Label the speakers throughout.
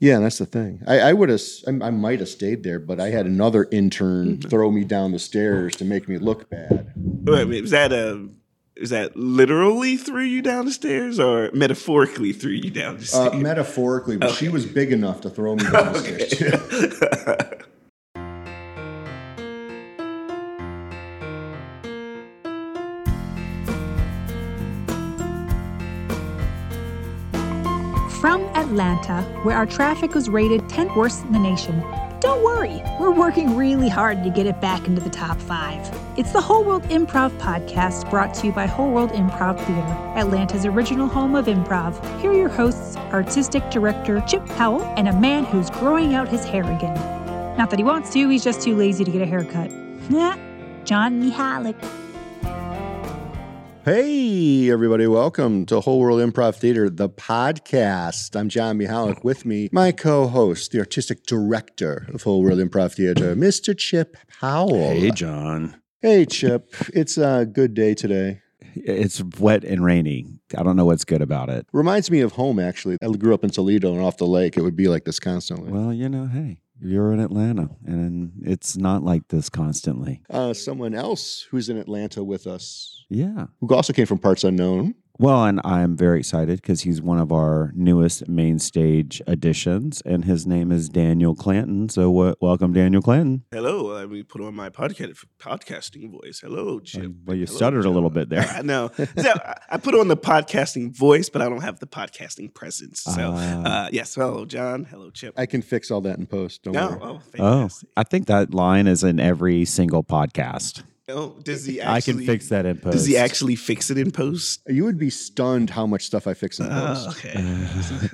Speaker 1: Yeah, that's the thing. I, I would have, I, I might have stayed there, but I had another intern throw me down the stairs to make me look bad.
Speaker 2: Wait, wait, is that a is that literally threw you down the stairs or metaphorically threw you down the
Speaker 1: Uh,
Speaker 2: stairs?
Speaker 1: metaphorically, but she was big enough to throw me down the stairs.
Speaker 3: Atlanta, where our traffic was rated 10th worst in the nation. Don't worry, we're working really hard to get it back into the top five. It's the Whole World Improv podcast brought to you by Whole World Improv Theater, Atlanta's original home of improv. Here are your hosts, artistic director Chip Powell, and a man who's growing out his hair again. Not that he wants to, he's just too lazy to get a haircut. Nah, John Mihalik.
Speaker 1: Hey, everybody, welcome to Whole World Improv Theater, the podcast. I'm John Mihalik. With me, my co host, the artistic director of Whole World Improv Theater, Mr. Chip Powell.
Speaker 4: Hey, John.
Speaker 1: Hey, Chip. It's a good day today.
Speaker 4: It's wet and rainy. I don't know what's good about it.
Speaker 1: Reminds me of home, actually. I grew up in Toledo and off the lake. It would be like this constantly.
Speaker 4: Well, you know, hey, you're in Atlanta and it's not like this constantly.
Speaker 1: Uh, someone else who's in Atlanta with us,
Speaker 4: Yeah.
Speaker 1: who also came from Parts Unknown.
Speaker 4: Well, and I'm very excited because he's one of our newest main stage additions, and his name is Daniel Clanton. So, w- welcome, Daniel Clanton.
Speaker 2: Hello, let me put on my podcast podcasting voice. Hello, Chip.
Speaker 4: Well, you
Speaker 2: Hello,
Speaker 4: stuttered a little bit there.
Speaker 2: I know. So, I- I put on the podcasting voice, but I don't have the podcasting presence. So,
Speaker 4: Ah.
Speaker 2: uh, yes. Hello, John. Hello, Chip.
Speaker 1: I can fix all that in post. Don't
Speaker 2: no,
Speaker 1: worry.
Speaker 2: oh,
Speaker 4: Oh. I think that line is in every single podcast.
Speaker 2: Oh, does he?
Speaker 4: I can fix that in post.
Speaker 2: Does he actually fix it in post?
Speaker 1: You would be stunned how much stuff I fix in oh, post.
Speaker 2: Oh, okay.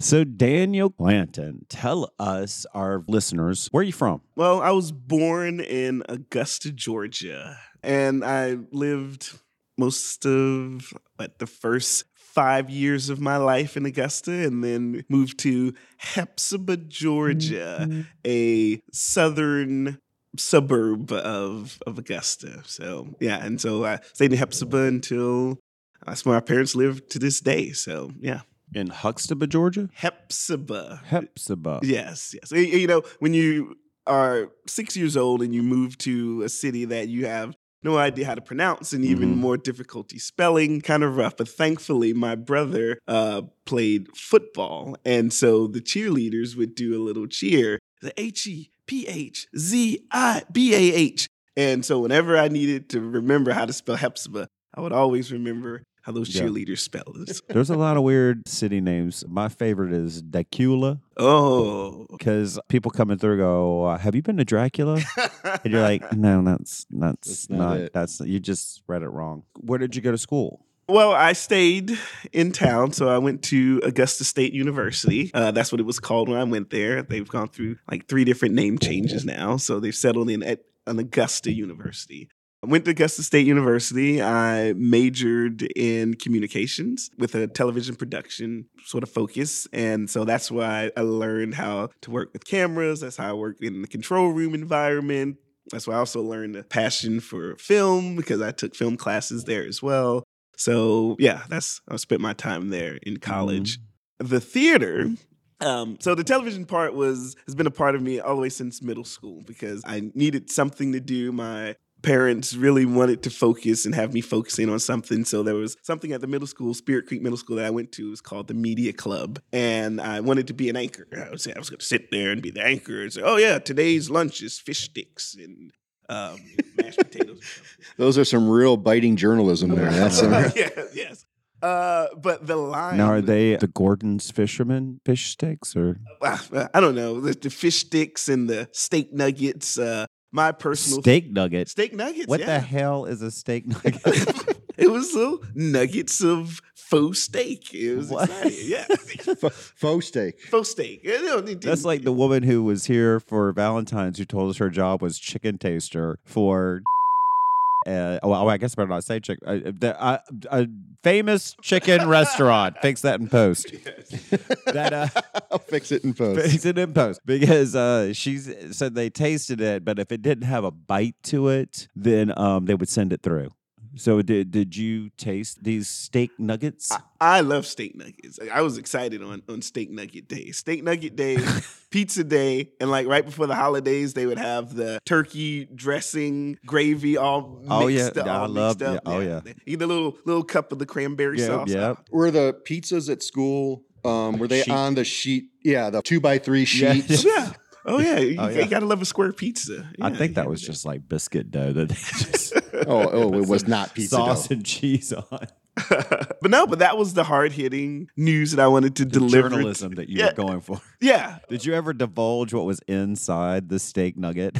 Speaker 4: So, Daniel Clanton, tell us, our listeners, where are you from?
Speaker 2: Well, I was born in Augusta, Georgia, and I lived most of what the first five years of my life in Augusta, and then moved to Hephzibah, Georgia, mm-hmm. a southern suburb of of Augusta. So yeah, and so I stayed in Hephzibah until that's where my parents live to this day. So yeah,
Speaker 4: In Huxtable, Georgia?
Speaker 2: Hephzibah.
Speaker 4: Hephzibah.
Speaker 2: Yes, yes. You- know, when you are six years old and you move to a city that you have no idea how to pronounce and even
Speaker 4: Mhm.
Speaker 2: more difficulty spelling, kind of rough. But thankfully, my brother uh, played football. And so the cheerleaders would do a little cheer the H E P H Z I B A H. And so whenever I needed to remember how to spell Hephzibah, I would always remember how those
Speaker 4: Yeah.
Speaker 2: cheerleaders spell it.
Speaker 4: There's a lot of weird city names. My favorite is Dacula
Speaker 2: oh.
Speaker 4: because people coming through go, uh, "Have you been to Dracula?" And you're like, "No, that's that's,
Speaker 1: That's not
Speaker 4: not,
Speaker 1: it."
Speaker 4: that's you just read it wrong." Where did you go to school?
Speaker 2: Well, I stayed in town, so I went to Augusta State University. Uh, that's what it was called when I went there. They've gone through like three different name changes now, so they've settled in at an Augusta University. I went to Augusta State University. I majored in communications with a television production sort of focus. And so that's why I learned how to work with cameras. That's how I work in the control room environment. That's why I also learned a passion for film because I took film classes there as well. So yeah, that's I spent my time there in college. The theater. Um, so the television part was has been a part of me all the way since middle school because I needed something to do. My parents really wanted to focus and have me focusing on something. So there was something at the middle school, Spirit Creek Middle School, that I went to. It was called the Media Club, and I wanted to be an anchor. I was I was going to sit there and be the anchor and say, "Oh yeah, today's lunch is fish sticks and." Um, mashed potatoes.
Speaker 1: Those are some real biting journalism there. That's
Speaker 2: yes, yes. Uh, but the line.
Speaker 4: Now, are they the Gorton's fishermen fish sticks or?
Speaker 2: uh, I don't know the, the fish sticks and the steak nuggets. Uh, my personal
Speaker 4: Steak nugget.
Speaker 2: steak nuggets.
Speaker 4: What
Speaker 2: yeah.
Speaker 4: the hell is a steak nugget?
Speaker 2: it was little nuggets of faux steak. It was
Speaker 4: What?
Speaker 2: exciting. Yeah,
Speaker 1: F- faux steak.
Speaker 2: faux steak. You know, it
Speaker 4: That's like the woman who was here for Valentine's who told us her job was chicken taster for. Uh, well, I guess I better not say chicken. Uh, uh, a famous chicken restaurant. Fix that in post. That uh,
Speaker 1: I'll fix it in post.
Speaker 4: fix it in post because uh, she said they tasted it, but if it didn't have a bite to it, then um, they would send it through. So did did you taste these steak nuggets?
Speaker 2: I, I love steak nuggets. I was excited on on steak nugget day. Steak nugget day, pizza day, and like right before the holidays, they would have the turkey dressing, gravy, all mixed
Speaker 4: Oh, yeah.
Speaker 2: up.
Speaker 4: Yeah, I
Speaker 2: all
Speaker 4: love-
Speaker 2: mixed up.
Speaker 4: yeah, oh, yeah.
Speaker 2: You get a little little cup of the cranberry
Speaker 4: Yep,
Speaker 2: sauce.
Speaker 4: yep.
Speaker 1: Were the pizzas at school? Um, were they
Speaker 4: Sheet.
Speaker 1: on the sheet? Yeah, the two by three
Speaker 4: Yeah.
Speaker 1: sheets.
Speaker 2: Yeah. Oh yeah, you,
Speaker 4: Oh,
Speaker 2: you gotta love a square pizza.
Speaker 4: I think that
Speaker 2: gotta
Speaker 4: was just like biscuit dough that they just
Speaker 1: Oh, oh, it was not pizza
Speaker 4: sauce
Speaker 1: dough.
Speaker 4: and cheese on.
Speaker 2: but no, but that was the hard hitting news that I wanted to
Speaker 4: The
Speaker 2: deliver.
Speaker 4: journalism that you
Speaker 2: Yeah.
Speaker 4: were going for.
Speaker 2: Yeah.
Speaker 4: Did you ever divulge what was inside the steak nugget?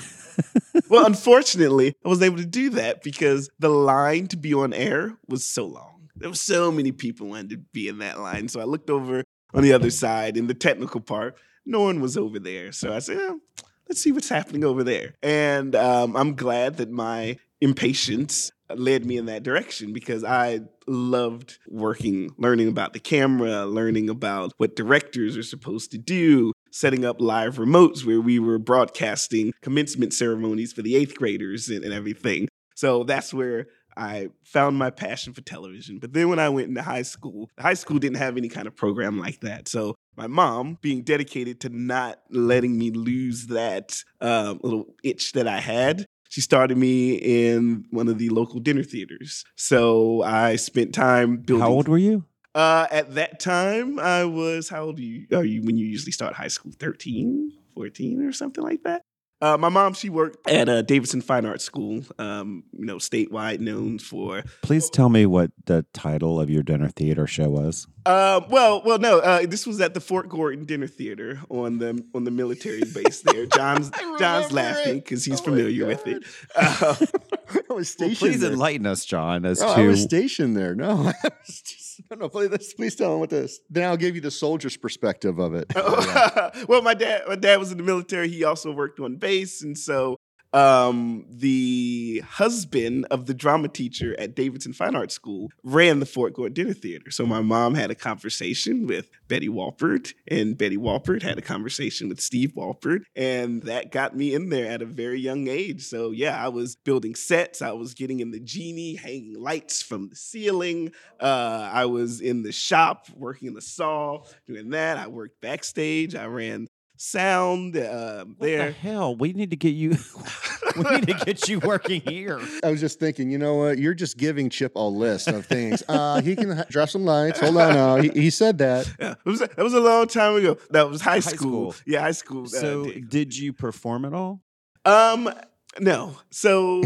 Speaker 2: Well, unfortunately, I was able to do that because the line to be on air was so long. There were so many people wanted to be in that line. So I looked over on the other side in the technical part. No one was over there. So I said, "Oh, let's see what's happening over there. And um, I'm glad that my impatience led me in that direction because I loved working, learning about the camera, learning about what directors are supposed to do, setting up live remotes where we were broadcasting commencement ceremonies for the eighth graders and, and everything. So that's where I found my passion for television. But then when I went into high school, high school didn't have any kind of program like that. So my mom, being dedicated to not letting me lose that um, little itch that I had, she started me in one of the local dinner theaters. So I spent time building.
Speaker 4: How old were you?
Speaker 2: Uh, at that time, I was, how old are you, are you when you usually start high school? 13, 14 or something like that? Uh, my mom, she worked at uh, Davidson Fine Arts School, um, you know, statewide known for.
Speaker 4: Please tell me what the title of your dinner theater show was.
Speaker 2: Uh, well, well, no, uh, this was at the Fort Gordon Dinner Theater on the on the military base there. John's John's laughing because he's
Speaker 1: Oh
Speaker 2: familiar with it. Uh,
Speaker 1: I was
Speaker 4: Well,
Speaker 1: stationed
Speaker 4: please
Speaker 1: there.
Speaker 4: enlighten us, John, as
Speaker 1: Oh, I was stationed there. No, I was just, no, no. Please, please tell him what this. Then I'll give you the soldier's perspective of it.
Speaker 2: well, my dad, my dad was in the military. He also worked on base, and so um, the husband of the drama teacher at Davidson Fine Arts School ran the Fort Gordon Dinner Theater. So my mom had a conversation with Betty Walpert, and Betty Walpert had a conversation with Steve Walpert, and that got me in there at a very young age. So yeah, I was building sets. I was getting in the genie, hanging lights from the ceiling. Uh, I was in the shop working in the saw, doing that. I worked backstage. I ran sound uh,
Speaker 4: What
Speaker 2: there.
Speaker 4: the hell? We need to get you. we need to get you working here.
Speaker 1: I was just thinking, you know what? You're just giving Chip a list of things. Uh, he can ha- drop some lights. Hold on. Uh, he, he said that.
Speaker 2: Yeah, it was, that was a long time ago. That was high,
Speaker 4: High
Speaker 2: school.
Speaker 4: school.
Speaker 2: Yeah, high school. uh,
Speaker 4: So,
Speaker 2: day.
Speaker 4: did you perform at all?
Speaker 2: Um, no. So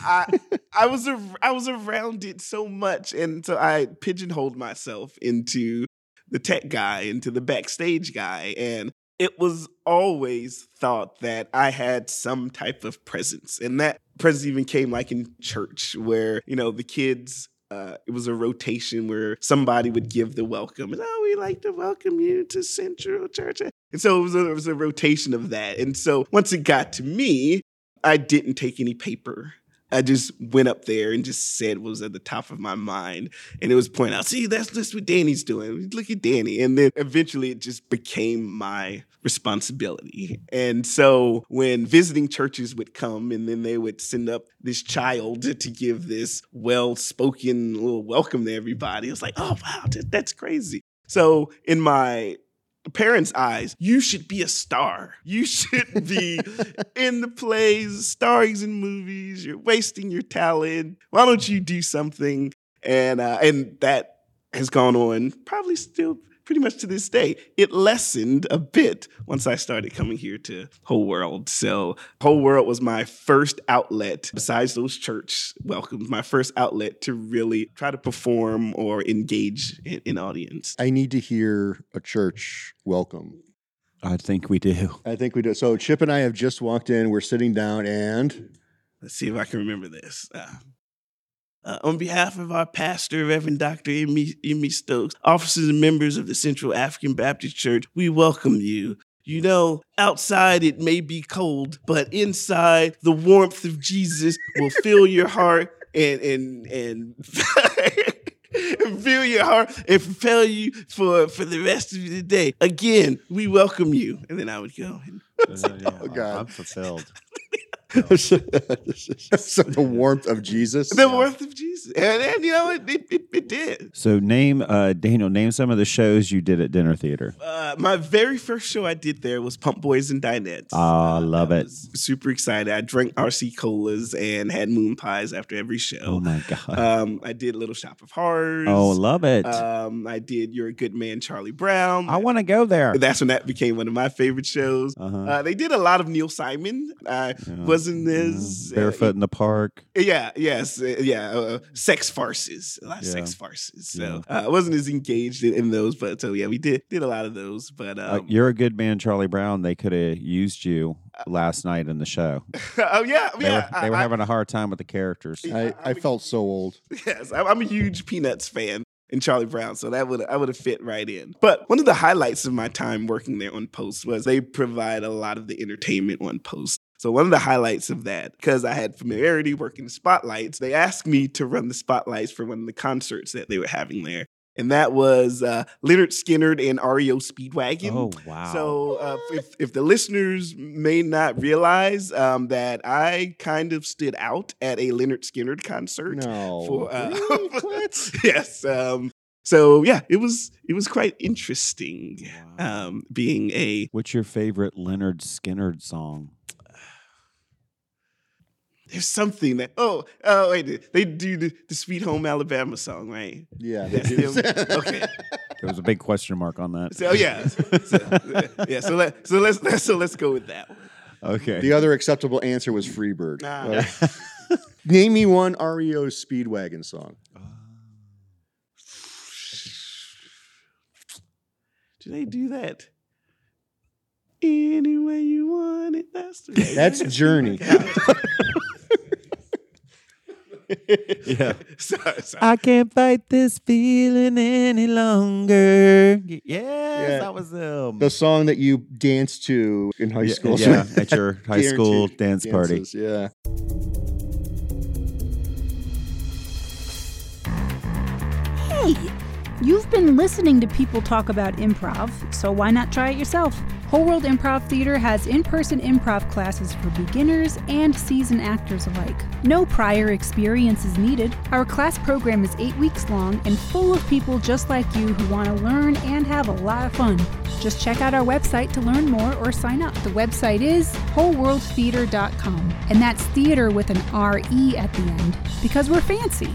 Speaker 2: I I was a, I was around it so much, and so I pigeonholed myself into the tech guy, into the backstage guy, and it was always thought that I had some type of presence, and that presence even came like in church, where you know the kids. Uh, it was a rotation where somebody would give the welcome, and oh, we like to welcome you to Central Church. And so it was, a, it was a rotation of that. And so once it got to me, I didn't take any paper. I just went up there and just said what was at the top of my mind. And it was point out, see, that's just what Danny's doing. Look at Danny. And then eventually it just became my responsibility. And so when visiting churches would come and then they would send up this child to give this well spoken little welcome to everybody, it was like, oh, wow, that's crazy. So in my parents' eyes, you should be a star. You should be in the plays, starring in movies. You're wasting your talent. Why don't you do something? And uh, and that has gone on probably still pretty much to this day. It lessened a bit once I started coming here to Whole World. So Whole World was my first outlet besides those church welcomes, my first outlet to really try to perform or engage in, in audience.
Speaker 1: I need to hear a church welcome.
Speaker 4: I think we do.
Speaker 1: I think we do. So Chip and I have just walked in. We're sitting down, and
Speaker 2: Let's see if I can remember this. Uh, uh, on behalf of our pastor, Reverend Dr. Emmy, Emmy Stokes, officers and members of the Central African Baptist Church, we welcome you. You know, outside it may be cold, but inside the warmth of Jesus will fill your heart and and and, and fill your heart and propel you for for the rest of the day. Again, we welcome you. And then I would go. And,
Speaker 1: Oh, God.
Speaker 4: I'm fulfilled.
Speaker 1: so the warmth of Jesus.
Speaker 2: the warmth of Jesus. and, and you know it, it, it, it did.
Speaker 4: So name uh, Daniel, name some of the shows you did at dinner theater.
Speaker 2: Uh, my very first show I did there was Pump Boys and Dinettes.
Speaker 4: Ah,
Speaker 2: Uh,
Speaker 4: love
Speaker 2: I
Speaker 4: it.
Speaker 2: super excited. I drank RC colas and had moon pies after every show.
Speaker 4: Oh my god.
Speaker 2: Um, I did Little Shop of Horrors.
Speaker 4: oh, love it.
Speaker 2: Um, I did You're a Good Man, Charlie Brown.
Speaker 4: I want to go there.
Speaker 2: That's when that became one of my favorite shows.
Speaker 4: Uh-huh.
Speaker 2: Uh, they did a lot of Neil Simon. I
Speaker 4: Yeah.
Speaker 2: Wasn't as uh,
Speaker 4: Barefoot in the park.
Speaker 2: yeah, yes, uh, yeah. Uh, sex farces, a lot of
Speaker 4: Yeah.
Speaker 2: sex farces. So
Speaker 4: Yeah.
Speaker 2: uh, I wasn't as engaged in, in those, but so yeah, we did did a lot of those. But
Speaker 4: Uh,
Speaker 2: um,
Speaker 4: you're a good man, Charlie Brown. They could have used you last night in the show.
Speaker 2: oh yeah,
Speaker 4: They
Speaker 2: yeah.
Speaker 4: were, they were
Speaker 2: I,
Speaker 4: having a hard time with the characters.
Speaker 1: I, I felt so old.
Speaker 2: Yes, I'm, I'm a huge Peanuts fan and Charlie Brown, so that would I would have fit right in. But one of the highlights of my time working there on Post was they provide a lot of the entertainment on Post. So one of the highlights of that, because I had familiarity working the spotlights, they asked me to run the spotlights for one of the concerts that they were having there. And that was uh, Lynyrd Skynyrd and REO Speedwagon.
Speaker 4: Oh wow!
Speaker 2: So, uh, if if the listeners may not realize um, that I kind of stood out at a Lynyrd Skynyrd concert.
Speaker 1: No.
Speaker 2: For, uh,
Speaker 1: what?
Speaker 2: yes. Um, so yeah, it was it was quite interesting
Speaker 4: Wow.
Speaker 2: um, being a.
Speaker 4: What's your favorite Lynyrd Skynyrd song?
Speaker 2: There's something that oh oh wait they do the, the Sweet Home Alabama song right?
Speaker 1: Yeah. they do.
Speaker 2: Okay.
Speaker 4: There was a big question mark on that.
Speaker 2: So yeah, so, yeah. So let so let's so let's go with that one.
Speaker 4: Okay.
Speaker 1: The other acceptable answer was Freebird.
Speaker 2: Ah.
Speaker 1: Uh, name me one REO Speedwagon song.
Speaker 2: Do they do that? Any way you want it, that's the way.
Speaker 1: That's Journey.
Speaker 4: yeah.
Speaker 2: sorry, sorry.
Speaker 4: I can't fight this feeling any longer. Yes,
Speaker 1: Yeah.
Speaker 4: that was them.
Speaker 1: The song that you danced to in high
Speaker 4: Yeah,
Speaker 1: school.
Speaker 4: yeah, at your high school
Speaker 1: Guaranteed
Speaker 4: dance party.
Speaker 1: Yeah.
Speaker 3: Hey, you've been listening to people talk about improv, so why not try it yourself? Whole World Improv Theater has in person improv classes for beginners and seasoned actors alike. No prior experience is needed. Our class program is eight weeks long and full of people just like you who want to learn and have a lot of fun. Just check out our website to learn more or sign up. The website is wholeworldtheater.com, and that's theater with an R-E at the end because we're fancy.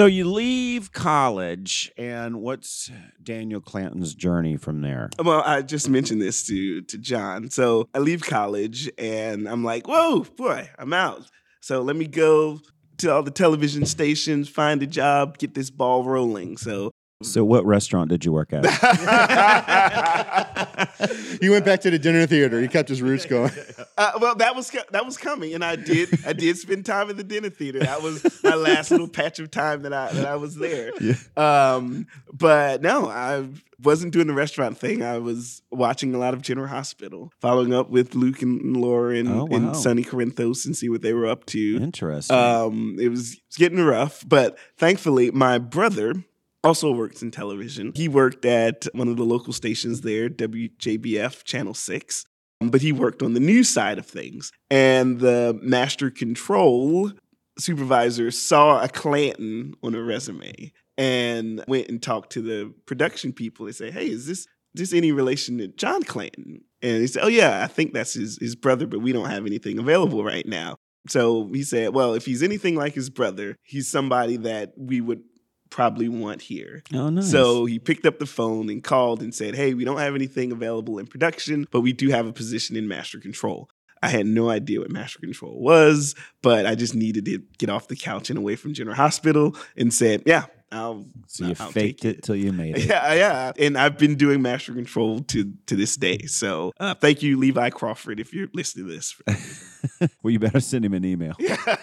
Speaker 4: So you leave college, and what's Daniel Clanton's journey from there?
Speaker 2: Well, I just mentioned this to to John. So I leave college and I'm like, whoa, boy, I'm out. So let me go to all the television stations, find a job, get this ball rolling. So
Speaker 4: So what restaurant did you work at?
Speaker 1: He went back to the dinner theater. He kept his roots going.
Speaker 2: Uh, well, that was that was coming, and I did I did spend time in the dinner theater. That was my last little patch of time that I that I was there. Um, but no, I wasn't doing the restaurant thing. I was watching a lot of General Hospital, following up with Luke and Laura and,
Speaker 4: Oh, wow.
Speaker 2: and Sonny Corinthos and see what they were up to.
Speaker 4: Interesting.
Speaker 2: Um, it was getting rough, but thankfully, my brother also works in television. He worked at one of the local stations there, WJBF Channel 6, um, but he worked on the news side of things. And the master control supervisor saw a Clanton on a resume and went and talked to the production people and say, Hey, is this this any relation to John Clanton? And he said, Oh yeah, I think that's his his brother, but we don't have anything available right now. So he said, Well, if he's anything like his brother, he's somebody that we would probably want here.
Speaker 4: oh, nice.
Speaker 2: So he picked up the phone and called and said, Hey, we don't have anything available in production, but we do have a position in master control. I had no idea what master control was, but I just needed to get off the couch and away from General Hospital and said, Yeah, I'll.
Speaker 4: so you
Speaker 2: I'll
Speaker 4: faked
Speaker 2: take
Speaker 4: it till you made it.
Speaker 2: Yeah, yeah. And I've been doing master control to to this day. So uh, thank you, Levi Crawford, if you're listening to this.
Speaker 4: well, you better send him an email
Speaker 2: yeah.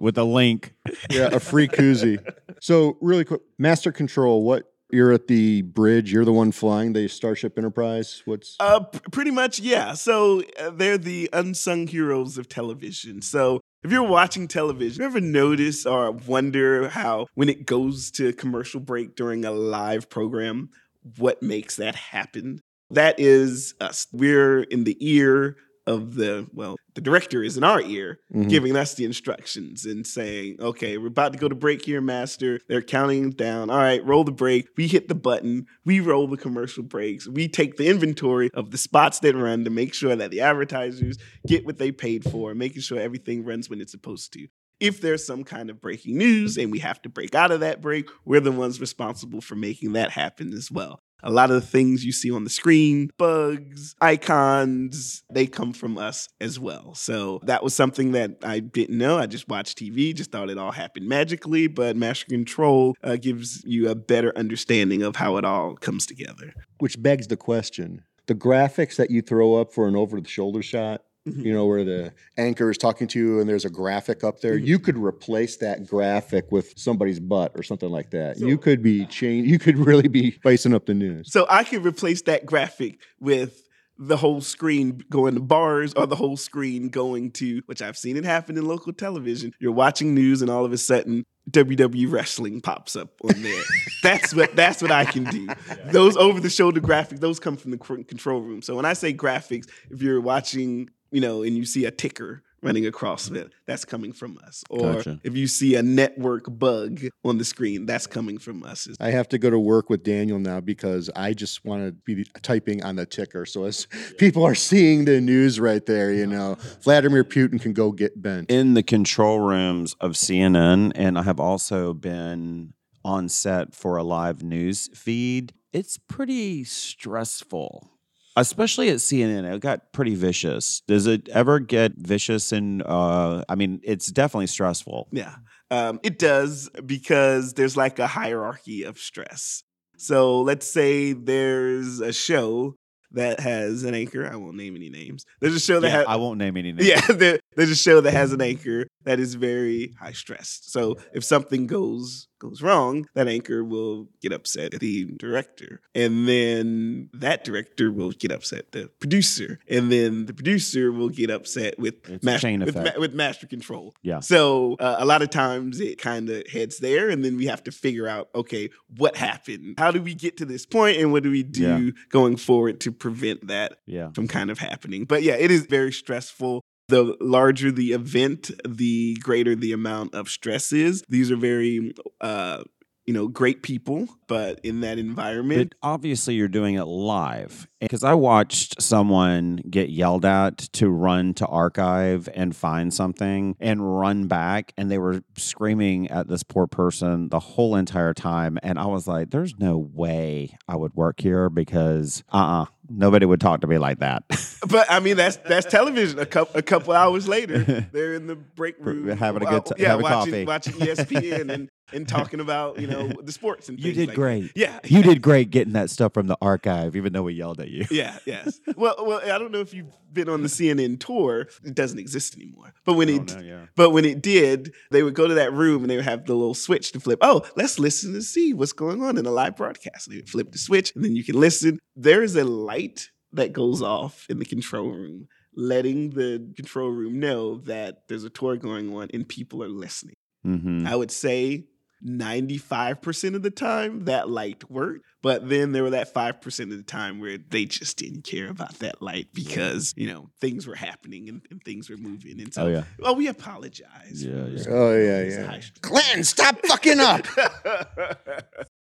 Speaker 4: With a link.
Speaker 1: Yeah, a free koozie. So, really quick, Master Control. What you're at the bridge? You're the one flying the Starship Enterprise. What's
Speaker 2: Uh, p- pretty much, yeah. So uh, they're the unsung heroes of television. So if you're watching television, you ever notice or wonder how when it goes to commercial break during a live program, what makes that happen? That is us. We're in the ear of the well, the director is in our ear,
Speaker 1: Mhm.
Speaker 2: giving us the instructions and saying, "Okay, we're about to go to break here, master." They're counting down. All right, roll the break. We hit the button. We roll the commercial breaks. We take the inventory of the spots that run to make sure that the advertisers get what they paid for, making sure everything runs when it's supposed to. If there's some kind of breaking news and we have to break out of that break, we're the ones responsible for making that happen as well. A lot of the things you see on the screen, bugs, icons, they come from us as well. So that was something that I didn't know. I just watched TV, just thought it all happened magically. But Master Control uh, gives you a better understanding of how it all comes together.
Speaker 1: Which begs the question the graphics that you throw up for an over the shoulder shot,
Speaker 2: Mhm.
Speaker 1: you know, where the anchor is talking to you and there's a graphic up there,
Speaker 2: Mhm.
Speaker 1: you could replace that graphic with somebody's butt or something like that.
Speaker 2: So-
Speaker 1: you could be change. You could really be spicing up the news.
Speaker 2: So I could replace that graphic with the whole screen going to bars or the whole screen going to, which I've seen it happen in local television. You're watching news and all of a sudden WWE wrestling pops up on there. that's what that's what I can do. Those over the shoulder graphics, those come from the control room. So when I say graphics, if you're watching, you know, and you see a ticker running across mm-hmm. it, that's coming from us. Or
Speaker 4: Gotcha.
Speaker 2: if you see a network bug on the screen, that's coming from us.
Speaker 1: I have to go to work with Daniel now because I just want to be typing on the ticker. So as people are seeing the news right there, you know, Vladimir Putin can go get bent.
Speaker 4: in the control rooms of CNN, and I have also been on set for a live news feed. It's pretty stressful, especially at CNN. It got pretty vicious. Does it ever get vicious? And uh, I mean, it's definitely stressful.
Speaker 2: Yeah, um, it does because there's like a hierarchy of stress. So let's say there's a show that has an anchor. I won't name any names. There's a show that
Speaker 4: Yeah,
Speaker 2: has.
Speaker 4: I won't name any names.
Speaker 2: Yeah, there, there's a show that has an anchor that is very high stressed. So if something goes goes wrong, that anchor will get upset at the director, and then that director will get upset the producer, and then the producer will get upset with master
Speaker 4: chain
Speaker 2: with, ma- with master control.
Speaker 4: Yeah.
Speaker 2: So uh, a lot of times it kind of heads there, and then we have to figure out, okay, what happened? How do we get to this point, and what do we do
Speaker 4: Yeah.
Speaker 2: going forward to prevent that
Speaker 4: Yeah.
Speaker 2: from kind of happening. But yeah, it is very stressful. The larger the event, the greater the amount of stress is. These are very, uh, you know, great people, but in that environment,
Speaker 4: But obviously, you're doing it live. Because I watched someone get yelled at to run to archive and find something and run back, and they were screaming at this poor person the whole entire time. And I was like, there's no way I would work here because uh uh nobody would talk to me like that.
Speaker 2: but I mean that's that's television. A couple a couple hours later, they're in the break room
Speaker 4: Having a good
Speaker 2: uh,
Speaker 4: t-
Speaker 2: yeah, watching
Speaker 4: coffee.
Speaker 2: watching ESPN and and talking about you know the sports and
Speaker 4: you
Speaker 2: things
Speaker 4: did
Speaker 2: like
Speaker 4: great.
Speaker 2: That. Yeah,
Speaker 4: You did great getting that stuff from the archive, even though we yelled at you.
Speaker 2: Yeah, yes. well, well, I don't know if you've been on the CNN tour. It doesn't exist anymore. But when it,
Speaker 4: Oh, no, yeah.
Speaker 2: but when it did, they would go to that room and they would have the little switch to flip. Oh, let's listen to see what's going on in a live broadcast. And They would flip the switch and then you can listen. There is a light that goes off in the control room, letting the control room know that there's a tour going on and people are listening.
Speaker 4: Mm-hmm.
Speaker 2: I would say 95% of the time that light worked. But then there were that 5% of the time where they just didn't care about that light because, you know, things were happening and, and things were moving. And so,
Speaker 4: Oh, yeah.
Speaker 2: oh, we apologize.
Speaker 4: Yeah, yeah.
Speaker 1: Oh yeah, yeah.
Speaker 2: high.
Speaker 1: Clanton, stop fucking up.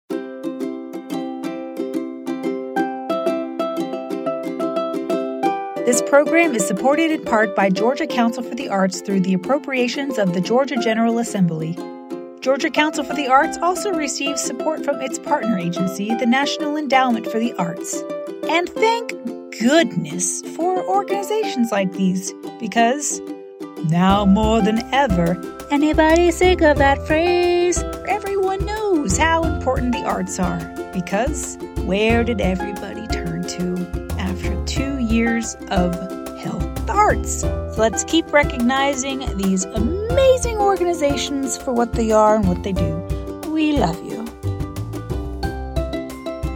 Speaker 3: This program is supported in part by Georgia Council for the Arts through the appropriations of the Georgia General Assembly. Georgia Council for the Arts also receives support from its partner agency, the National Endowment for the Arts. And thank goodness for organizations like these, because now more than ever, anybody sick of that phrase? Everyone knows how important the arts are. Because where did everybody turn to after two years of hell? The arts. So let's keep recognizing these amazing organizations for what they are and what they do. We love you.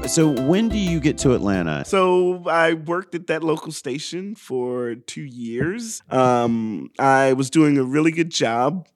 Speaker 4: So when do you get to Atlanta?
Speaker 2: So I worked at that local station for two years. Um, I was doing a really good job,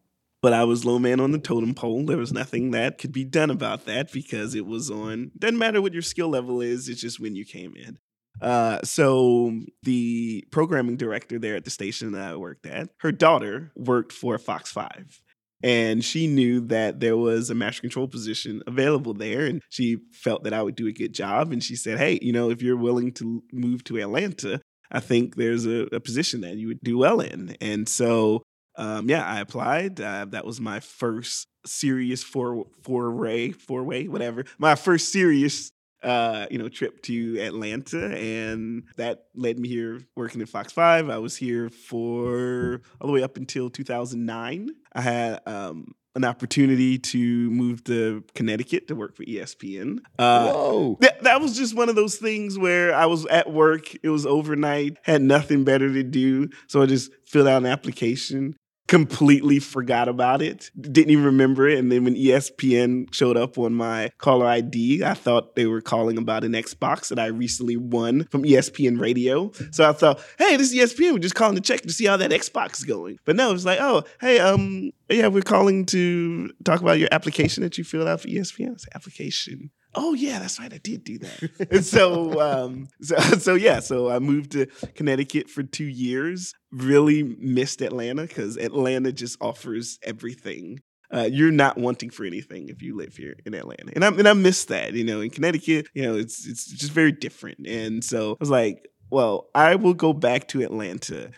Speaker 2: but I was low man on the totem pole. There was nothing that could be done about that because it was on. Doesn't matter what your skill level is. It's just when you came in. Uh, so the programming director there at the station that I worked at, her daughter worked for Fox Five. And she knew that there was a master control position available there, and she felt that I would do a good job. And she said, "Hey, you know, if you're willing to move to Atlanta, I think there's a, a position that you would do well in." And so, um, yeah, I applied. Uh, that was my first serious four foray, four way, whatever. My first serious uh, you know, trip to Atlanta, and that led me here working at Fox Five. I was here for all the way up until 2009. I had um, an opportunity to move to Connecticut to work for ESPN. Uh,
Speaker 1: Whoa.
Speaker 2: that, that was just one of those things where I was at work. It was overnight, had nothing better to do, so I just filled out an application completely forgot about it, didn't even remember it. And then when ESPN showed up on my caller ID, I thought they were calling about an Xbox that I recently won from ESPN Radio. So I thought, hey, this is ESPN. We're just calling to check to see how that Xbox is going. But no, it's like, oh, hey, um, yeah, we're calling to talk about your application that you filled out for ESPN. It's application. Oh yeah, that's right. I did do that. and so, um, so, so yeah. So I moved to Connecticut for two years. Really missed Atlanta because Atlanta just offers everything. Uh, you're not wanting for anything if you live here in Atlanta, and I and I miss that. You know, in Connecticut, you know, it's it's just very different. And so I was like, well, I will go back to Atlanta.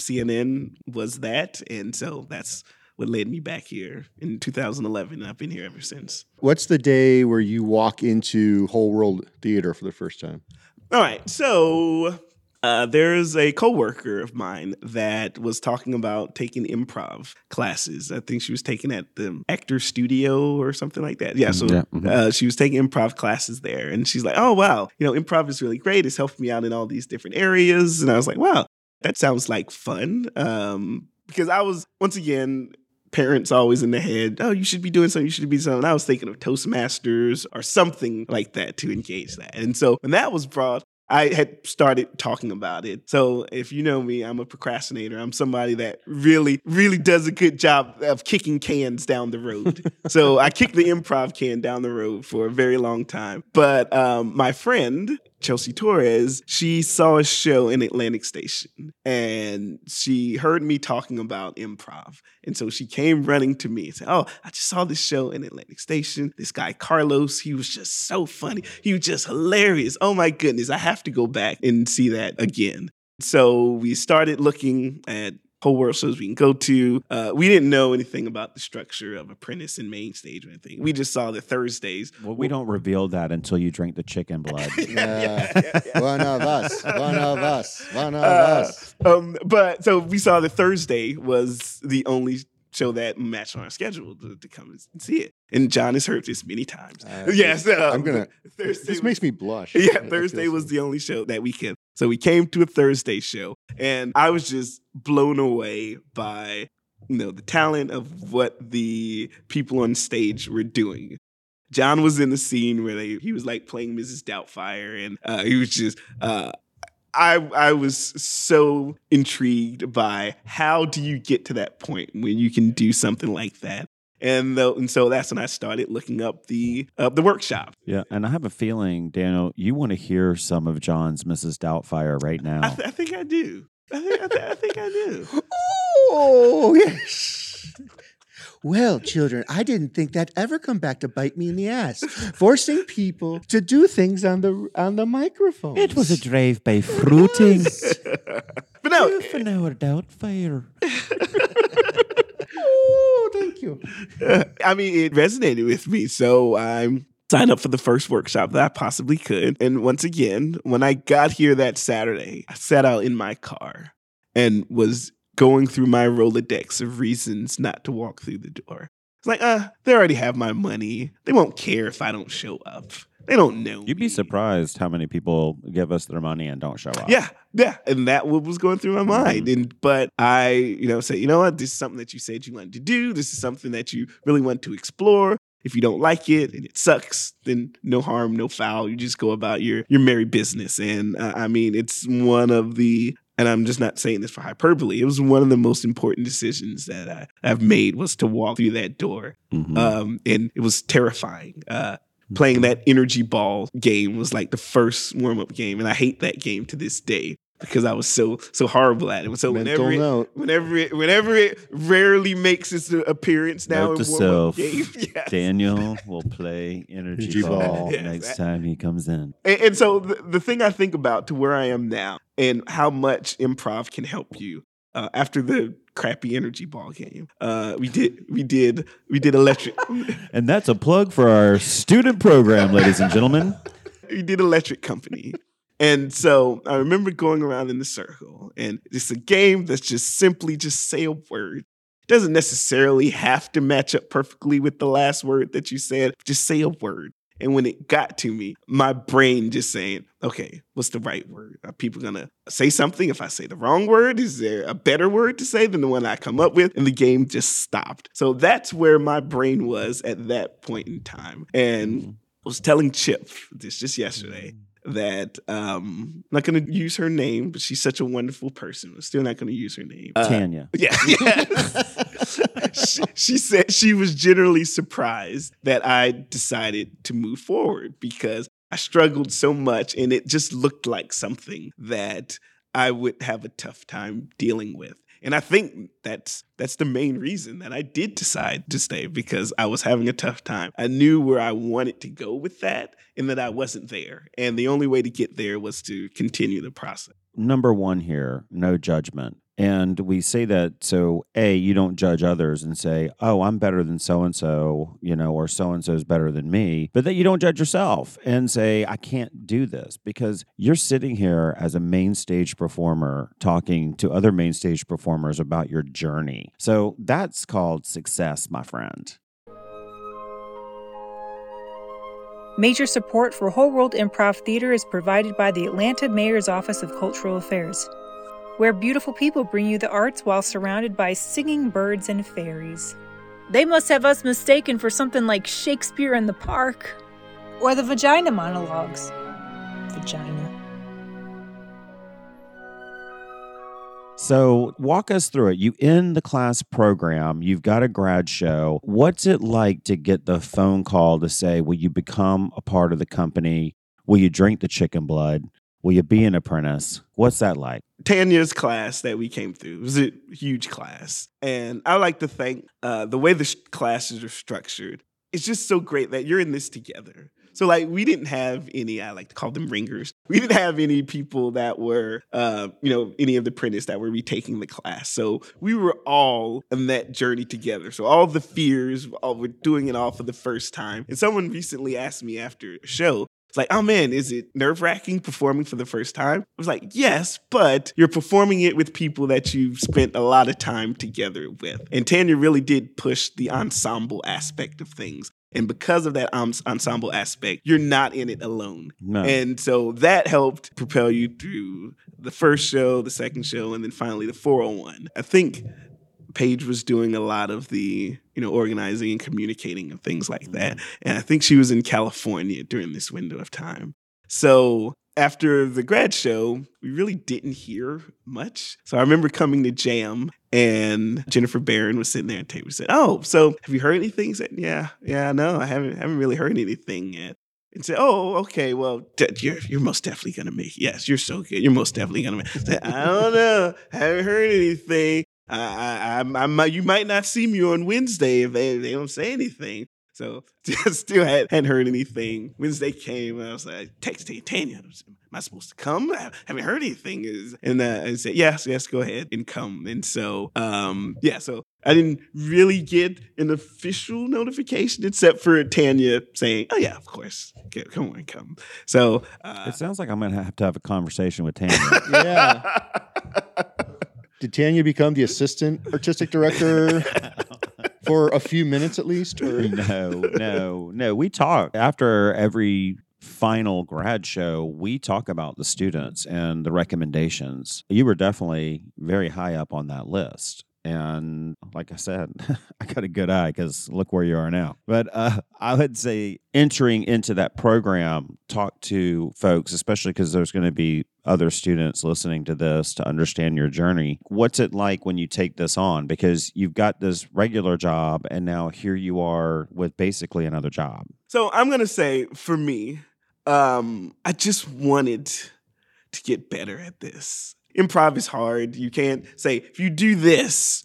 Speaker 2: CNN was that, and so that's what led me back here in 2011. And I've been here ever since.
Speaker 1: What's the day where you walk into Whole World Theater for the first time?
Speaker 2: All right. So uh, there's a coworker of mine that was talking about taking improv classes. I think she was taking at the Actor Studio or something like that. Yeah. So
Speaker 4: Yeah, mhm.
Speaker 2: uh, she was taking improv classes there, and she's like, "Oh wow, you know, improv is really great. It's helped me out in all these different areas." And I was like, "Wow, that sounds like fun." Um, because I was once again parents always in the head, oh, you should be doing something, you should be something. I was thinking of Toastmasters or something like that to engage that. And so when that was brought, I had started talking about it. So if you know me, I'm a procrastinator. I'm somebody that really, really does a good job of kicking cans down the road. so I kicked the improv can down the road for a very long time. But um, my friend, Chelsea Torres, she saw a show in Atlantic Station and she heard me talking about improv. And so she came running to me and said, Oh, I just saw this show in Atlantic Station. This guy, Carlos, he was just so funny. He was just hilarious. Oh my goodness, I have to go back and see that again. So we started looking at whole world shows we can go to. Uh, we didn't know anything about the structure of Apprentice and Main Stage or anything. We just saw the Thursdays.
Speaker 4: Well, we don't reveal that until you drink the chicken blood.
Speaker 1: Yeah. One of us. One of us. One of
Speaker 2: Uh,
Speaker 1: us.
Speaker 2: um, but so we saw the Thursday was the only show that matched on our schedule to, to come and see it. And John has heard this many times.
Speaker 1: Uh,
Speaker 2: yes, uh,
Speaker 1: I'm gonna-
Speaker 2: Thursday
Speaker 1: This
Speaker 2: was-
Speaker 1: makes me blush.
Speaker 2: Yeah, Thursday was
Speaker 1: so-
Speaker 2: the only show that weekend. So we came to a Thursday show and I was just blown away by you know the talent of what the people on stage were doing. John was in the scene where they he was like playing Mrs. Doubtfire and uh, he was just uh, I I was so intrigued by how do you get to that point when you can do something like that. And though, and so that's when I started looking up the uh, the workshop.
Speaker 4: yeah, and I have a feeling, Daniel, you want to hear some of John's Mrs. Doubtfire right now.
Speaker 2: I, th- I think I do. I think I, th- I think I do.
Speaker 1: Oh, yes. Well, children, I didn't think that'd ever come back to bite me in the ass. Forcing people to do things on the on the microphone.
Speaker 4: It was a drive by fruiting.
Speaker 2: but no, for
Speaker 4: an hour Doubtfire.
Speaker 1: Oh, thank you.
Speaker 2: I mean, it resonated with me. So I'm signed up for the first workshop that I possibly could. And once again, when I got here that Saturday, I sat out in my car and was going through my Rolodex of reasons not to walk through the door. It's like, uh, they already have my money. They won't care if I don't show up. They don't know.
Speaker 4: You'd be
Speaker 2: me.
Speaker 4: surprised how many people give us their money and don't show up.
Speaker 2: Yeah, yeah, and that was going through my mind.
Speaker 4: Mm-hmm.
Speaker 2: And but I, you know, say, you know what, this is something that you said you wanted to do. This is something that you really want to explore. If you don't like it and it sucks, then no harm, no foul. You just go about your your merry business. And uh, I mean, it's one of the. And I'm just not saying this for hyperbole. It was one of the most important decisions that I, I've made was to walk through that door
Speaker 4: Mhm.
Speaker 2: um, and it was terrifying. Uh, playing that energy ball game was like the first warm up game, and I hate that game to this day because I was so so horrible at it. So
Speaker 1: Mental
Speaker 2: whenever it,
Speaker 1: note.
Speaker 2: whenever it, whenever it rarely makes its appearance now
Speaker 4: Note
Speaker 2: in
Speaker 4: to
Speaker 2: warm up
Speaker 4: self,
Speaker 2: game, yes.
Speaker 4: Daniel will play energy,
Speaker 1: Energy
Speaker 4: ball,
Speaker 1: ball.
Speaker 2: Yes.
Speaker 4: next time he comes in.
Speaker 2: And, and so the, the thing I think about to where I am now and how much improv can help you uh, after the crappy energy ball game, uh, we did we did we did electric
Speaker 4: And that's a plug for our student program, ladies and gentlemen.
Speaker 2: we did electric company. And so I remember going around in the circle, and it's a game that's just simply just say a word. Doesn't necessarily have to match up perfectly with the last word that you said. Just say a word. And when it got to me, my brain just saying, okay, what's the right word? Are people gonna say something if I say the wrong word? Is there a better word to say than the one I come up with? And the game just stopped. So that's where my brain was at that point in time. And mm-hmm. I was telling Chip this just yesterday mm. That um, I'm not going to use her name, but she's such a wonderful person. I'm still not going to use her name. Uh,
Speaker 4: Tanya.
Speaker 2: yeah, yes. she, she said she was generally surprised that I decided to move forward because I struggled so much and it just looked like something that I would have a tough time dealing with. And I think that's that's the main reason that I did decide to stay because I was having a tough time. I knew where I wanted to go with that and that I wasn't there. And the only way to get there was to continue the process.
Speaker 4: number one here no judgment and we say that so a you don't judge others and say oh i'm better than so and so you know or so and so is better than me but that you don't judge yourself and say i can't do this because you're sitting here as a main stage performer talking to other main stage performers about your journey. So that's called success my friend.
Speaker 3: Major support for Whole World Improv Theater is provided by the Atlanta Mayor's Office of Cultural Affairs, where beautiful people bring you the arts while surrounded by singing birds and fairies. They must have us mistaken for something like Shakespeare in the Park. Or the vagina monologues. Vagina.
Speaker 4: So, walk us through it. You end the class program, you've got a grad show. What's it like to get the phone call to say, Will you become a part of the company? Will you drink the chicken blood? Will you be an apprentice? What's that like?
Speaker 2: Tanya's class that we came through was a huge class. And I like to think uh, the way the sh- classes are structured, it's just so great that you're in this together. So, like, we didn't have any, I like to call them ringers. We didn't have any people that were, uh, you know, any of the apprentices that were retaking the class. So, we were all in that journey together. So, all the fears, all, we're doing it all for the first time. And someone recently asked me after a show, like, oh man, is it nerve wracking performing for the first time? I was like, yes, but you're performing it with people that you've spent a lot of time together with. And Tanya really did push the ensemble aspect of things. And because of that ensemble aspect, you're not in it alone.
Speaker 4: No.
Speaker 2: And so that helped propel you through the first show, the second show, and then finally the 401. I think Paige was doing a lot of the, you know, organizing and communicating and things like that. Mm-hmm. And I think she was in California during this window of time. So after the grad show, we really didn't hear much. So I remember coming to Jam and Jennifer Barron was sitting there and Taylor said, Oh, so have you heard anything? I said, Yeah, yeah, no, I haven't haven't really heard anything yet. And said, "Oh, okay. Well, you're you're most definitely gonna make. It. Yes, you're so good. You're most definitely gonna make." I said, I don't know. haven't heard anything. I, I, I, I might, you might not see me on Wednesday if they, they don't say anything. So just still had, hadn't heard anything. Wednesday came, and I was like, text Tanya, am I supposed to come? I haven't heard anything. Is and uh, I said, yes, yes, go ahead and come. And so, um, yeah, so I didn't really get an official notification except for Tanya saying, oh yeah, of course, Get, come on, come. So uh,
Speaker 4: It sounds like I'm going to have to have a conversation with Tanya.
Speaker 1: Yeah. Did Tanya become the assistant artistic director for a few minutes at least? Or?
Speaker 4: no, no, no. We talk after every final grad show. We talk about the students and the recommendations. You were definitely very high up on that list. And like I said, I got a good eye because look where you are now. But uh, I would say entering into that program, talk to folks, especially because there's going to be other students listening to this to understand your journey. What's it like when you take this on? Because you've got this regular job and now here you are with basically another job.
Speaker 2: So I'm gonna say for me, um, I just wanted to get better at this. Improv is hard. You can't say if you do this,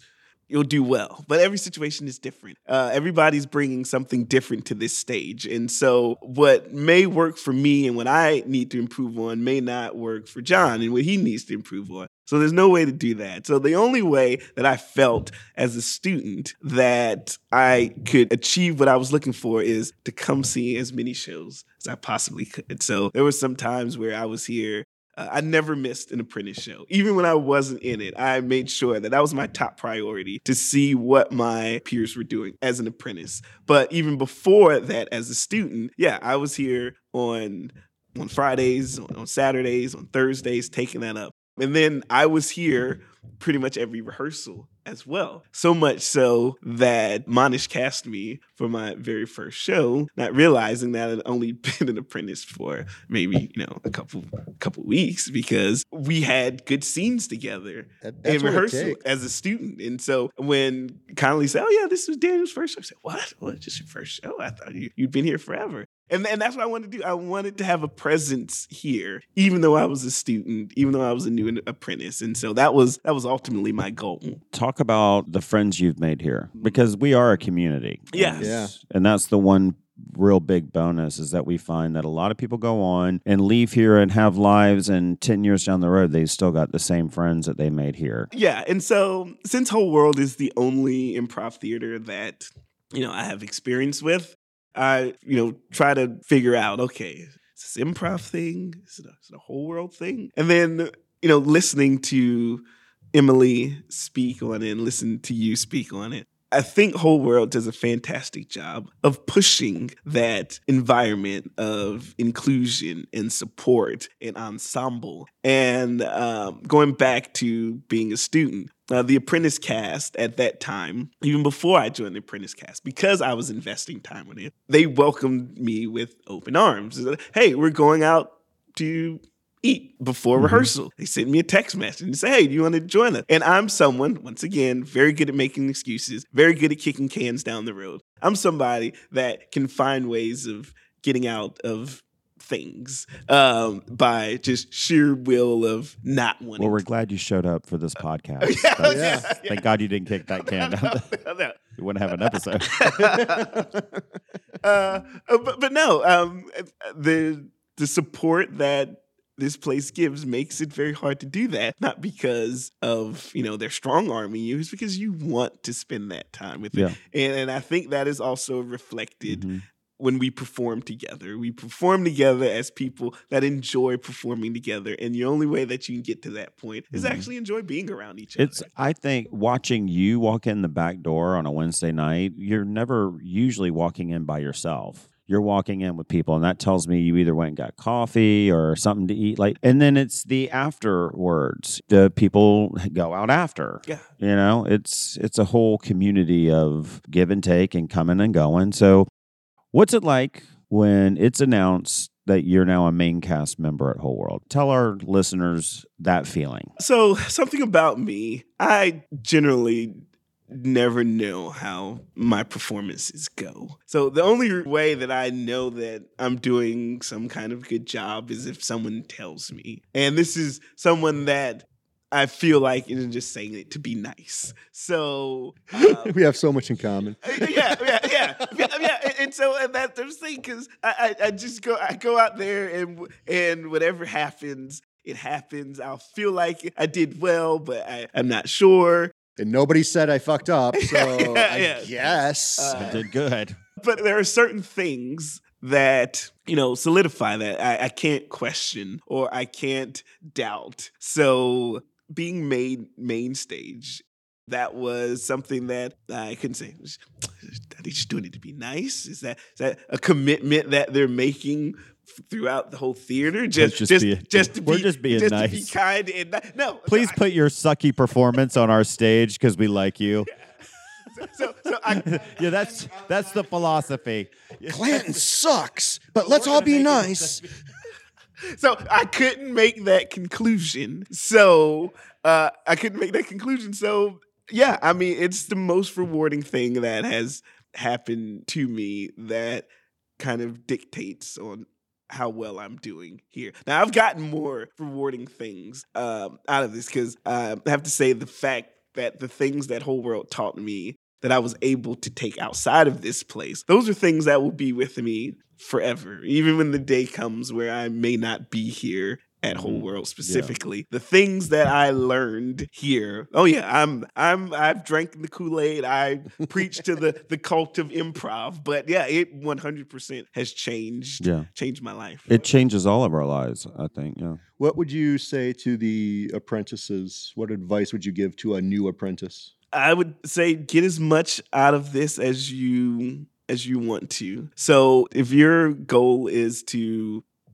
Speaker 2: you'll do well. But every situation is different. Uh, everybody's bringing something different to this stage. And so, what may work for me and what I need to improve on may not work for John and what he needs to improve on. So, there's no way to do that. So, the only way that I felt as a student that I could achieve what I was looking for is to come see as many shows as I possibly could. So, there were some times where I was here uh, I never missed an apprentice show. Even when I wasn't in it, I made sure that that was my top priority to see what my peers were doing as an apprentice. But even before that, as a student, yeah, I was here on on Fridays, on, on Saturdays, on Thursdays, taking that up. And then I was here pretty much every rehearsal as well. So much so that Monish cast me for my very first show, not realizing that I'd only been an apprentice for maybe, you know, a couple couple weeks because we had good scenes together
Speaker 1: That-
Speaker 2: in rehearsal as a student. And so when Connolly said, Oh yeah, this was Daniel's first show, I said, What? What just your first show? I thought you, you'd been here forever. And, and that's what I wanted to do. I wanted to have a presence here, even though I was a student, even though I was a new apprentice. And so that was that was ultimately my goal.
Speaker 4: Talk about the friends you've made here mm-hmm. because we are a community.
Speaker 2: Yes.
Speaker 4: And-
Speaker 1: Yeah.
Speaker 4: And that's the one real big bonus is that we find that a lot of people go on and leave here and have lives and 10 years down the road they've still got the same friends that they made here
Speaker 2: Yeah, and so since Whole World is the only improv theater that you know I have experience with, I you know try to figure out okay, is this improv thing? Is it a, is it a Whole World thing? And then you know listening to Emily speak on it and listen to you speak on it. I think Whole World does a fantastic job of pushing that environment of inclusion and support and ensemble. And um, going back to being a student, uh, the Apprentice cast at that time, even before I joined the Apprentice cast, because I was investing time with it, they welcomed me with open arms. Hey, we're going out to eat before rehearsal. They sent me a text message and say, Hey, do you want to join us? And I'm someone, once again, very good at making excuses, very good at kicking cans down the road. I'm somebody that can find ways of getting out of things um, by just sheer will of not wanting
Speaker 4: well we're
Speaker 2: to.
Speaker 4: glad you showed up for this podcast
Speaker 2: Yeah,
Speaker 4: That's-
Speaker 2: yeah,
Speaker 4: thank god you didn't kick that can down
Speaker 2: No,
Speaker 4: we wouldn't have an episode
Speaker 2: uh, but, but no, um, the the support that this place gives makes it very hard to do that. Not because of you know they're strong arming you, it's because you want to spend that time with
Speaker 4: Yeah.
Speaker 2: it. And, and I think that is also reflected
Speaker 4: Mhm.
Speaker 2: when we perform together. We perform together as people that enjoy performing together, and the only way that you can get to that point is
Speaker 4: Mhm.
Speaker 2: actually enjoy being around each other.
Speaker 4: It's
Speaker 2: other.
Speaker 4: I think watching you walk in the back door on a Wednesday night, you're never usually walking in by yourself. You're walking in with people, and that tells me you either went and got coffee or something to eat. Like, and then it's the afterwards. The people go out after.
Speaker 2: Yeah.
Speaker 4: You know, it's it's a whole community of give and take and coming and going. So, what's it like when it's announced that you're now a main cast member at Whole World? Tell our listeners that feeling.
Speaker 2: So, something about me, I generally never know how my performances go. So, the only way that I know that I'm doing some kind of good job is if someone tells me. And this is someone that I feel like isn't just saying it to be nice. So, um,
Speaker 1: we have so much in common.
Speaker 2: yeah, yeah, yeah, yeah, yeah. And, and so and that's the thing because I, I, I just go, I go out there and and whatever happens, it happens. I'll feel like I did well, but I, I'm not sure.
Speaker 1: And nobody said I fucked up, so
Speaker 2: Yeah,
Speaker 1: I
Speaker 2: yeah.
Speaker 1: guess.
Speaker 2: Uh,
Speaker 4: I did good.
Speaker 2: But there are certain things that you know solidify that I, I can't question or I can't doubt. So being made main stage. That was something that I couldn't say. Are they just doing it to be nice? Is that is that a commitment that they're making f- throughout the whole theater. Just,
Speaker 4: just
Speaker 2: just,
Speaker 4: be-
Speaker 2: just to
Speaker 4: we're
Speaker 2: be,
Speaker 4: just being
Speaker 2: just
Speaker 4: nice.
Speaker 2: to be kind and ni- no.
Speaker 4: Please
Speaker 2: so
Speaker 4: put your sucky performance on our stage because we like you.
Speaker 2: I, so, so I,
Speaker 4: Yeah, that's that's the philosophy.
Speaker 1: Clanton sucks, but let's all be nice.
Speaker 2: so I couldn't make that conclusion. So uh, I couldn't make that conclusion. So yeah, I mean, it's the most rewarding thing that has happened to me that kind of dictates on how well I'm doing here. Now I've gotten more rewarding things um, out of this because I have to say the fact that the things that whole world taught me that I was able to take outside of this place, those are things that will be with me forever. Even when the day comes where I may not be here at Whole
Speaker 4: Mhm.
Speaker 2: World specifically, the things that I learned here. Oh yeah, I'm I'm I've drank the Kool Aid. I preach to the the cult of improv, but yeah, it 100 percent has changed
Speaker 4: Yeah.
Speaker 2: changed my life.
Speaker 4: It changes all of our lives, I think. Yeah.
Speaker 1: What would you say to the apprentices? What advice would you give to a new apprentice?
Speaker 2: I would say get as much out of this as you as you want to. So if your goal is to,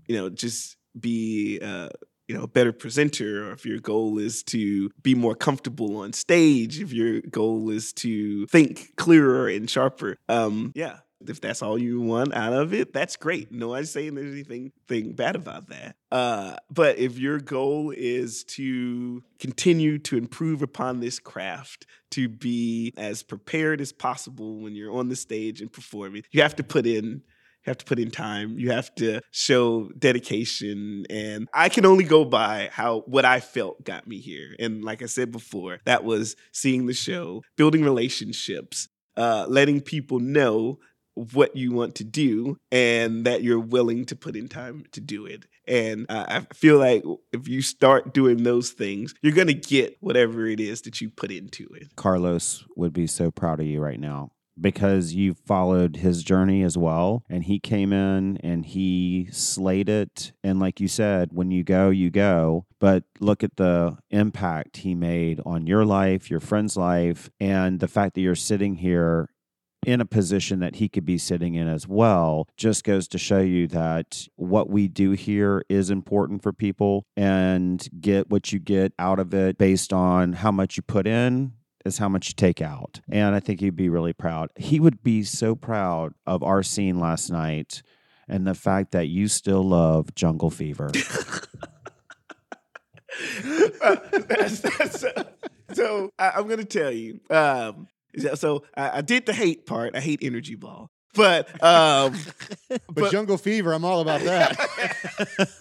Speaker 2: you know, just be uh you know, a better presenter, or if your goal is to be more comfortable on stage, if your goal is to think clearer and sharper, um, yeah, if that's all you want out of it, that's great. No one's saying there's anything thing bad about that. Uh, but if your goal is to continue to improve upon this craft, to be as prepared as possible when you're on the stage and performing, you have to put in you have to put in time. You have to show dedication. And I can only go by how what I felt got me here. And like I said before, that was seeing the show, building relationships, uh, letting people know what you want to do and that you're willing to put in time to do it. And uh, I feel like if you start doing those things, you're going to get whatever it is that you put into it.
Speaker 4: Carlos would be so proud of you right now because you followed his journey as well. And he came in and he slayed it. And like you said, when you go, you go. But look at the impact he made on your life, your friend's life, and the fact that you're sitting here in a position that he could be sitting in as well just goes to show you that what we do here is important for people and get what you get out of it based on how much you put in is how much you take out. And I think he'd be really proud. He would be so proud of our scene last night and the fact that you still love Jungle Fever.
Speaker 2: Uh, that's, that's, uh, so I, I'm gonna tell you. Um, so- so I, I did the hate part. I hate Energy Ball, but um,
Speaker 1: But,
Speaker 2: But-
Speaker 1: Jungle Fever, I'm all about that.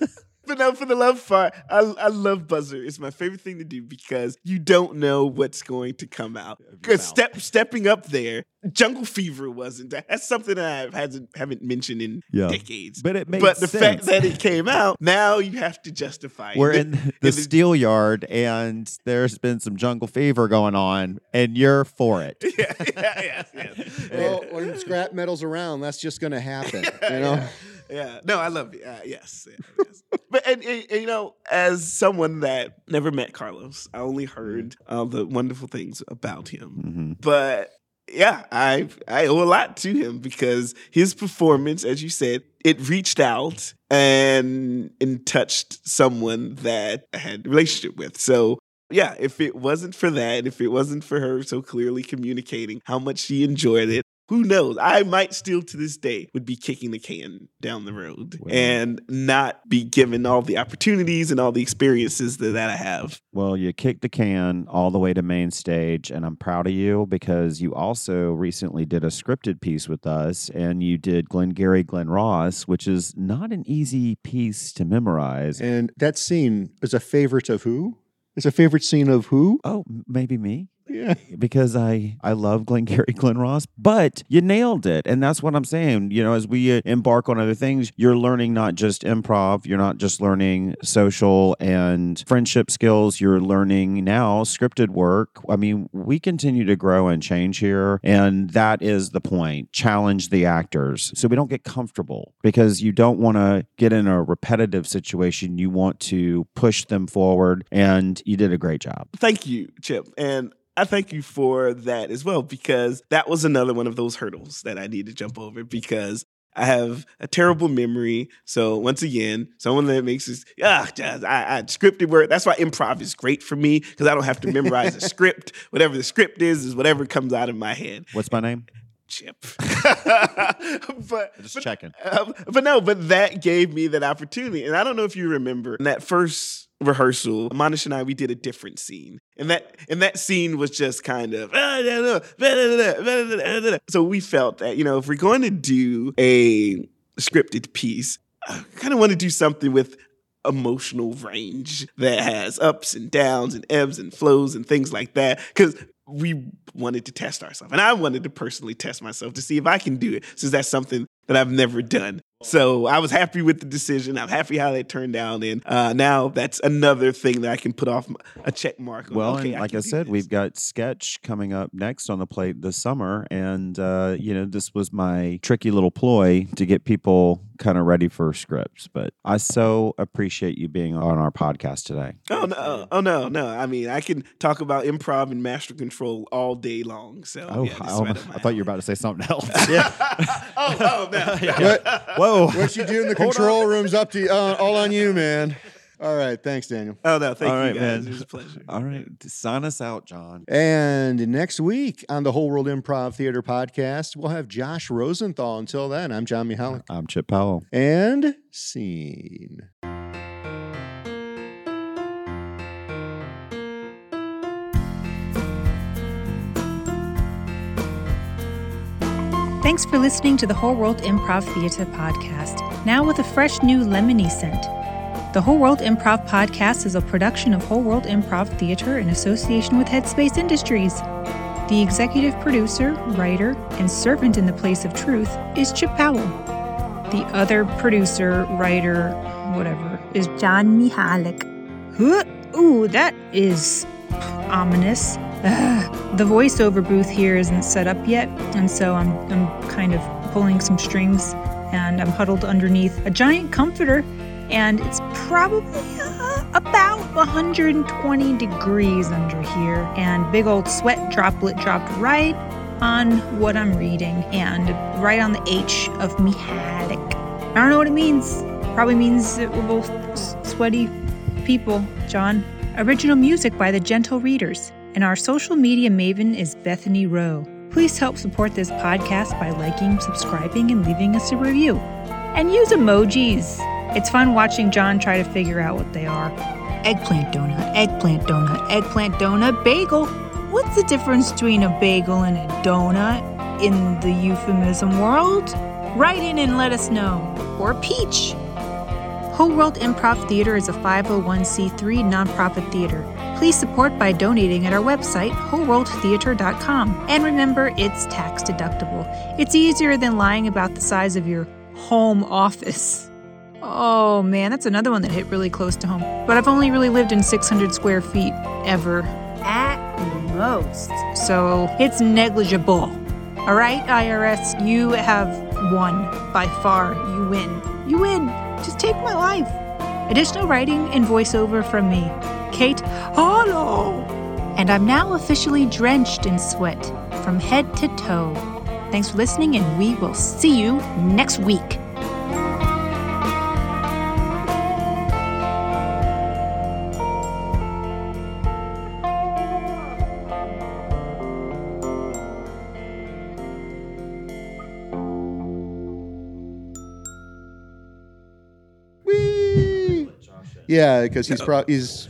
Speaker 2: But no, for the love part, I, I love buzzer. It's my favorite thing to do because you don't know what's going to come out. Because step stepping up there, Jungle Fever wasn't. That's something that I hasn't haven't mentioned in
Speaker 4: Yeah.
Speaker 2: decades.
Speaker 4: But it makes
Speaker 2: but the fact that it came out, now you have to justify.
Speaker 4: We're
Speaker 2: The-
Speaker 4: in the
Speaker 2: the-
Speaker 4: steel yard and there's been some jungle fever going on and you're for it.
Speaker 2: yeah, yeah, yeah, yeah.
Speaker 1: well, when scrap metal's around, that's just going to happen. You know?
Speaker 2: Yeah. No, I love you. Uh, yes, yeah, yes. But and, and- and, you know, as someone that never met Carlos, I only heard all the wonderful things about him.
Speaker 4: Mhm.
Speaker 2: But yeah, I I owe a lot to him because his performance, as you said, it reached out and and touched someone that I had a relationship with. So yeah, if it wasn't for that, if it wasn't for her so clearly communicating how much she enjoyed it, who knows? I might still to this day would be kicking the can down the road
Speaker 4: Wow.
Speaker 2: and not be given all the opportunities and all the experiences that, that I have.
Speaker 4: Well, you kicked the can all the way to main stage, and I'm proud of you because you also recently did a scripted piece with us, and you did Glengarry Glen Ross, which is not an easy piece to memorize.
Speaker 1: And that scene is a favorite of who? It's a favorite scene of who?
Speaker 4: Oh, maybe me.
Speaker 1: Yeah.
Speaker 4: because I I love Glengarry Glen Ross, but you nailed it, and that's what I'm saying. You know, as we uh, embark on other things, you're learning not just improv, you're not just learning social and friendship skills. You're learning now scripted work. I mean, we continue to grow and change here, and that is the point. Challenge the actors so we don't get comfortable because you don't want to get in a repetitive situation. You want to push them forward, and you did a great job.
Speaker 2: Thank you, Chip. And I thank you for that as well, because that was another one of those hurdles that I need to jump over because I have a terrible memory. So once again, someone that makes this, ah, just, I, I scripted word. That's why improv is great for me because I don't have to memorize a script. Whatever the script is, is whatever comes out of my head.
Speaker 4: What's my name?
Speaker 2: Chip. but
Speaker 4: Just
Speaker 2: but,
Speaker 4: checking.
Speaker 2: um, but no, but that gave me that opportunity. And I don't know if you remember in that first rehearsal, Manish and I, we did a different scene. And that and that scene was just kind of so we felt that, you know, if we're going to do a scripted piece, I kind of want to do something with emotional range that has ups and downs and ebbs and flows and things like that. Because we wanted to test ourselves. And I wanted to personally test myself to see if I can do it, since that's something that I've never done. So I was happy with the decision. I'm happy how that turned out. And uh, now that's another thing that I can put off a check mark on.
Speaker 4: Well,
Speaker 2: okay,
Speaker 4: like I said, we've got sketch coming up next on the plate this summer, and uh, you know this was my tricky little ploy to get people kind of ready for scripts. But I so appreciate you being on our podcast today.
Speaker 2: Oh no! Oh no! No! I mean, I can talk about improv and master control all day long. So
Speaker 4: Oh,
Speaker 2: yeah,
Speaker 4: I,
Speaker 2: right
Speaker 4: I thought you were about to say something else.
Speaker 2: oh, oh no!
Speaker 1: What,
Speaker 4: Whoa!
Speaker 1: what you do in the control room's up to you, uh, all on you, man. All right, thanks, Daniel.
Speaker 2: Oh no! Thank
Speaker 4: All
Speaker 2: you
Speaker 4: right,
Speaker 2: guys.
Speaker 4: man.
Speaker 2: It was a pleasure.
Speaker 4: All right, sign us out, John.
Speaker 1: And next week on the Whole World Improv Theater podcast, we'll have Josh Rosenthal. Until then, I'm John Mihalik.
Speaker 4: I'm Chip Powell.
Speaker 1: And scene.
Speaker 3: Thanks for listening to the Whole World Improv Theater podcast, now with a fresh new lemony scent. The Whole World Improv podcast is a production of Whole World Improv Theater in association with Headspace Industries. The executive producer, writer, and servant in the place of truth is Chip Powell. The other producer, writer, whatever, is John Mihalik. Ooh, that is ominous. Ugh. The voiceover booth here isn't set up yet, and so I'm, I'm kind of pulling some strings, and I'm huddled underneath a giant comforter, and it's probably uh, about 120 degrees under here, and big old sweat droplet dropped right on what I'm reading, and right on the H of Mihalik. I don't know what it means. Probably means that we're both s- sweaty people, John. Original music by the Gentle Readers, and our social media maven is Bethany Rowe. Please help support this podcast by liking, subscribing, and leaving us a review. And use emojis. It's fun watching John try to figure out what they are. Eggplant donut, eggplant donut, eggplant donut, bagel. What's the difference between a bagel and a donut in the euphemism world? Write in and let us know. Or peach. Whole World Improv Theater is a 501c3 nonprofit theater. Please support by donating at our website, wholeworldtheater.com. And remember, it's tax deductible. It's easier than lying about the size of your home office. Oh man, that's another one that hit really close to home. But I've only really lived in 600 square feet ever. At most. So it's negligible. All right, IRS, you have won. By far, you win. You win. Just take my life. Additional writing and voiceover from me, Kate Hollow. And I'm now officially drenched in sweat from head to toe. Thanks for listening, and we will see you next week.
Speaker 1: Yeah, because he's probably he's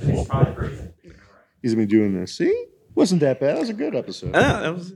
Speaker 1: he's been doing this. See, wasn't that bad. That was a good episode.
Speaker 2: Ah, that was